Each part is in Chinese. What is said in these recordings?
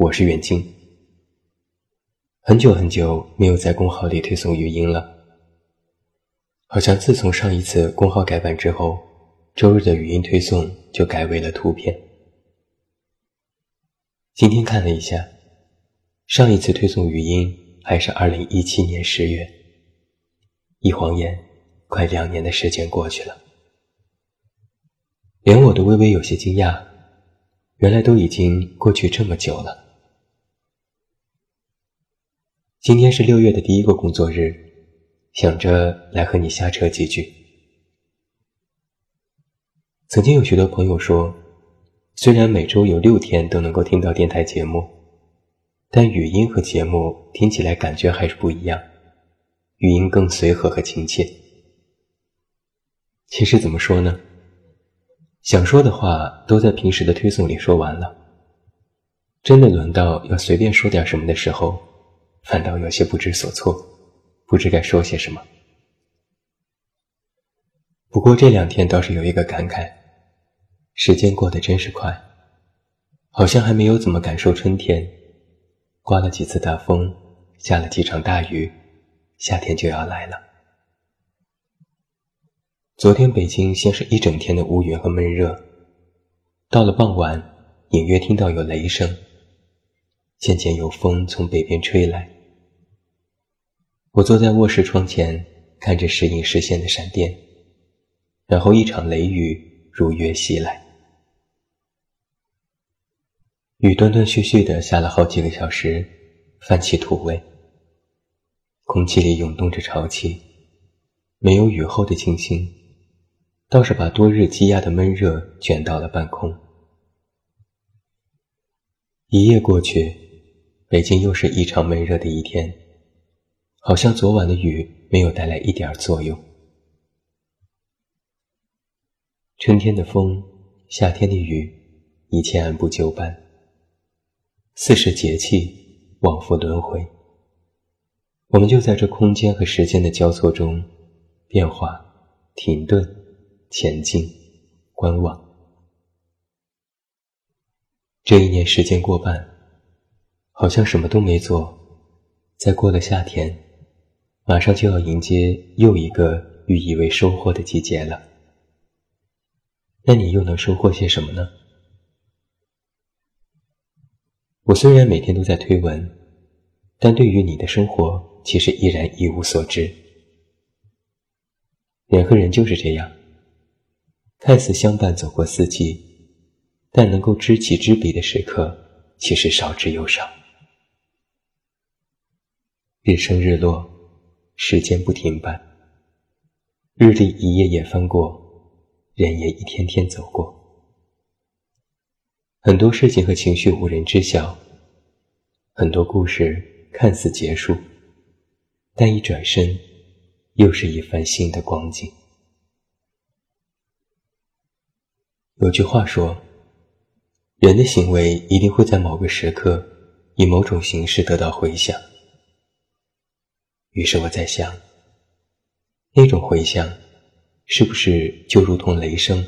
我是远近。很久很久没有在公号里推送语音了，好像自从上一次公号改版之后，周日的语音推送就改为了图片。今天看了一下，上一次推送语音还是二零一七年十月，一晃眼，快两年的时间过去了。连我都微微有些惊讶，原来都已经过去这么久了。今天是六月的第一个工作日，想着来和你瞎扯几句。曾经有许多朋友说，虽然每周有六天都能够听到电台节目，但语音和节目听起来感觉还是不一样，语音更随和和亲切。其实怎么说呢？想说的话都在平时的推送里说完了，真的轮到要随便说点什么的时候，反倒有些不知所措，不知该说些什么。不过这两天倒是有一个感慨，时间过得真是快，好像还没有怎么感受春天，刮了几次大风，下了几场大雨，夏天就要来了。昨天北京先是一整天的乌云和闷热，到了傍晚，隐约听到有雷声，渐渐有风从北边吹来。我坐在卧室窗前，看着时隐时现的闪电，然后一场雷雨如约袭来。雨断断续续的下了好几个小时，泛起土味，空气里涌动着潮气，没有雨后的清新。倒是把多日积压的闷热卷到了半空。一夜过去，北京又是异常闷热的一天，好像昨晚的雨没有带来一点作用。春天的风，夏天的雨，一切按部就班。四时节气，往复轮回。我们就在这空间和时间的交错中，变化，停顿。前进，观望。这一年时间过半，好像什么都没做。再过了夏天，马上就要迎接又一个寓意为收获的季节了。那你又能收获些什么呢？我虽然每天都在推文，但对于你的生活，其实依然一无所知。人和人就是这样。看似相伴走过四季，但能够知己知彼的时刻，其实少之又少。日升日落，时间不停摆，日历一页页翻过，人也一天天走过。很多事情和情绪无人知晓，很多故事看似结束，但一转身，又是一番新的光景。有句话说：“人的行为一定会在某个时刻，以某种形式得到回响。”于是我在想，那种回响，是不是就如同雷声，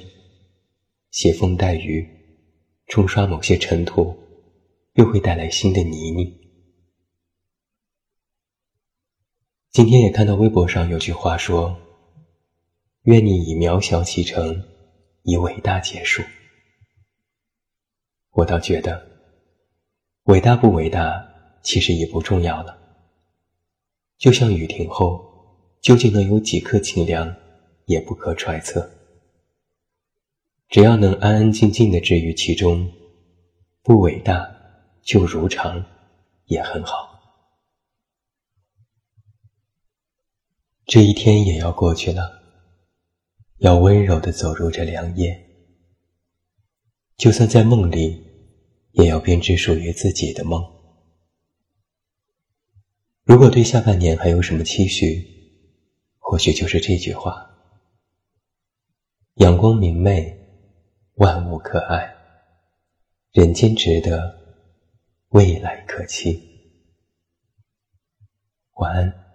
携风带雨，冲刷某些尘土，又会带来新的泥泞？今天也看到微博上有句话说：“愿你以渺小启程。”以伟大结束，我倒觉得，伟大不伟大其实已不重要了。就像雨停后，究竟能有几颗清凉，也不可揣测。只要能安安静静的置于其中，不伟大就如常，也很好。这一天也要过去了。要温柔地走入这凉夜，就算在梦里，也要编织属于自己的梦。如果对下半年还有什么期许，或许就是这句话：阳光明媚，万物可爱，人间值得，未来可期。晚安。